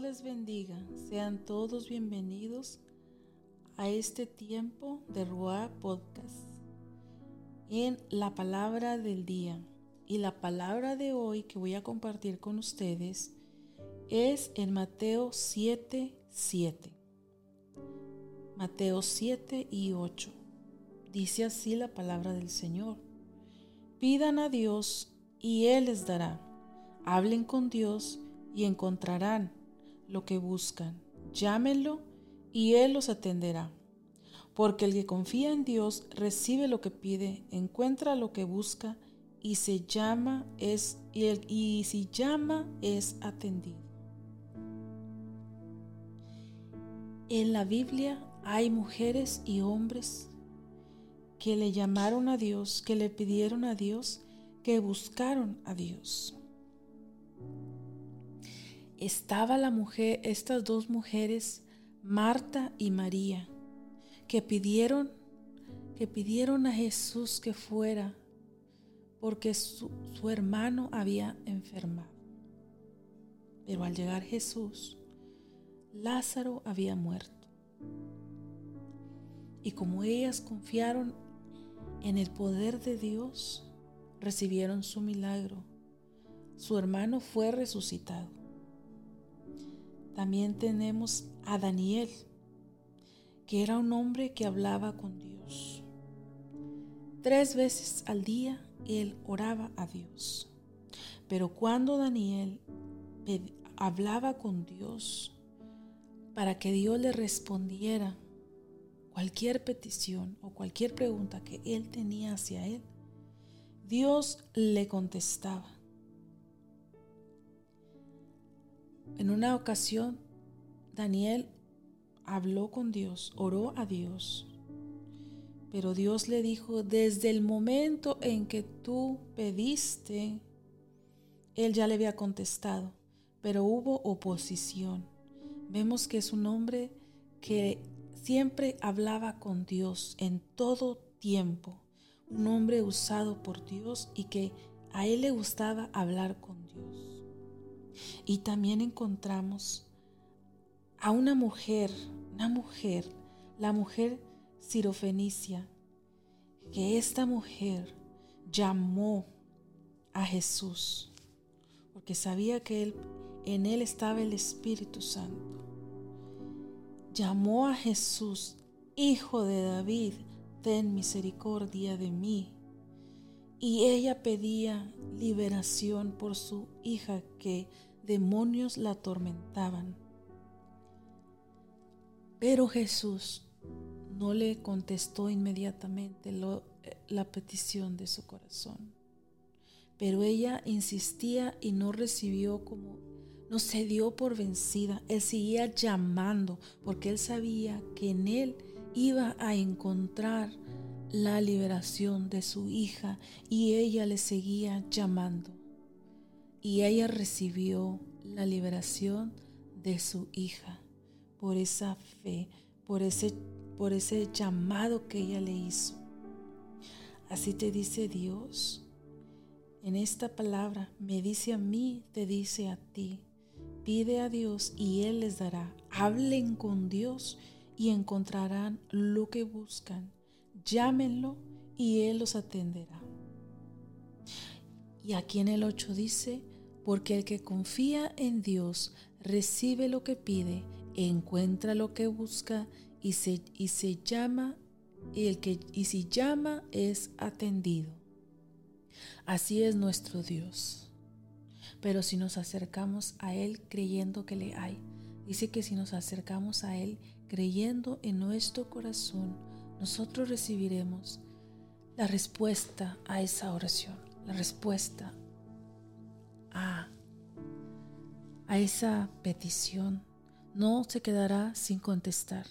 Les bendiga. Sean todos bienvenidos a este tiempo de Ruá Podcast en la palabra del día. Y la palabra de hoy que voy a compartir con ustedes es en Mateo 7, 7. Mateo 7 y 8. Dice así la palabra del Señor. Pidan a Dios y Él les dará. Hablen con Dios y encontrarán lo que buscan. Llámenlo y Él los atenderá. Porque el que confía en Dios recibe lo que pide, encuentra lo que busca y se llama es y, si llama es atendido. En la Biblia hay mujeres y hombres que le llamaron a Dios, que le pidieron a Dios, que buscaron a Dios estaba la mujer, estas dos mujeres, Marta y María, que pidieron, que pidieron a Jesús que fuera porque su, su hermano había enfermado. Pero al llegar Jesús, Lázaro había muerto. Y como ellas confiaron en el poder de Dios, recibieron su milagro. Su hermano fue resucitado. También tenemos a Daniel, que era un hombre que hablaba con Dios. Tres veces al día él oraba a Dios. Pero cuando Daniel hablaba con Dios para que Dios le respondiera cualquier petición o cualquier pregunta que él tenía hacia él, Dios le contestaba. En una ocasión, Daniel habló con Dios, oró a Dios, pero Dios le dijo, desde el momento en que tú pediste, él ya le había contestado, pero hubo oposición. Vemos que es un hombre que siempre hablaba con Dios en todo tiempo, un hombre usado por Dios y que a él le gustaba hablar con Dios. Y también encontramos a una mujer, una mujer, la mujer sirofenicia, que esta mujer llamó a Jesús, porque sabía que él, en él estaba el Espíritu Santo. Llamó a Jesús, Hijo de David, ten misericordia de mí. Y ella pedía liberación por su hija que demonios la atormentaban. Pero Jesús no le contestó inmediatamente la petición de su corazón. Pero ella insistía y no recibió como, no se dio por vencida. Él seguía llamando porque él sabía que en él iba a encontrar la liberación de su hija y ella le seguía llamando. Y ella recibió la liberación de su hija por esa fe, por ese, por ese llamado que ella le hizo. Así te dice Dios. En esta palabra me dice a mí, te dice a ti. Pide a Dios y Él les dará. Hablen con Dios y encontrarán lo que buscan llámenlo y Él los atenderá. Y aquí en el 8 dice, porque el que confía en Dios recibe lo que pide, encuentra lo que busca y se, y se llama, y, el que, y si llama es atendido. Así es nuestro Dios. Pero si nos acercamos a Él creyendo que le hay, dice que si nos acercamos a Él creyendo en nuestro corazón, nosotros recibiremos la respuesta a esa oración, la respuesta a, a esa petición. No se quedará sin contestar.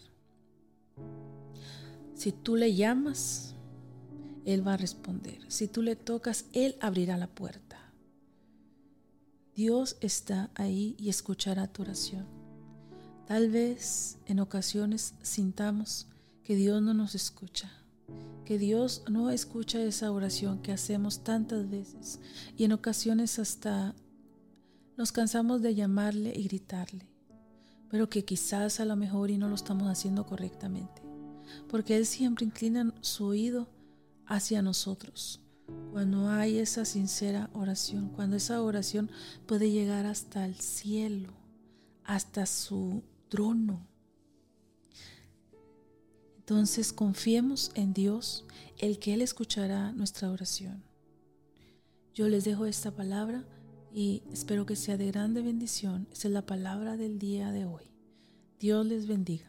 Si tú le llamas, Él va a responder. Si tú le tocas, Él abrirá la puerta. Dios está ahí y escuchará tu oración. Tal vez en ocasiones sintamos que Dios no nos escucha, que Dios no escucha esa oración que hacemos tantas veces y en ocasiones hasta nos cansamos de llamarle y gritarle. pero que quizás a lo mejor y no lo estamos haciendo correctamente, porque Él siempre inclina su oído hacia nosotros. Cuando hay esa sincera oración, cuando esa oración puede llegar hasta el cielo, hasta su trono. Entonces confiemos en Dios, el que Él escuchará nuestra oración. Yo les dejo esta palabra y espero que sea de grande bendición. Esa es la palabra del día de hoy. Dios les bendiga.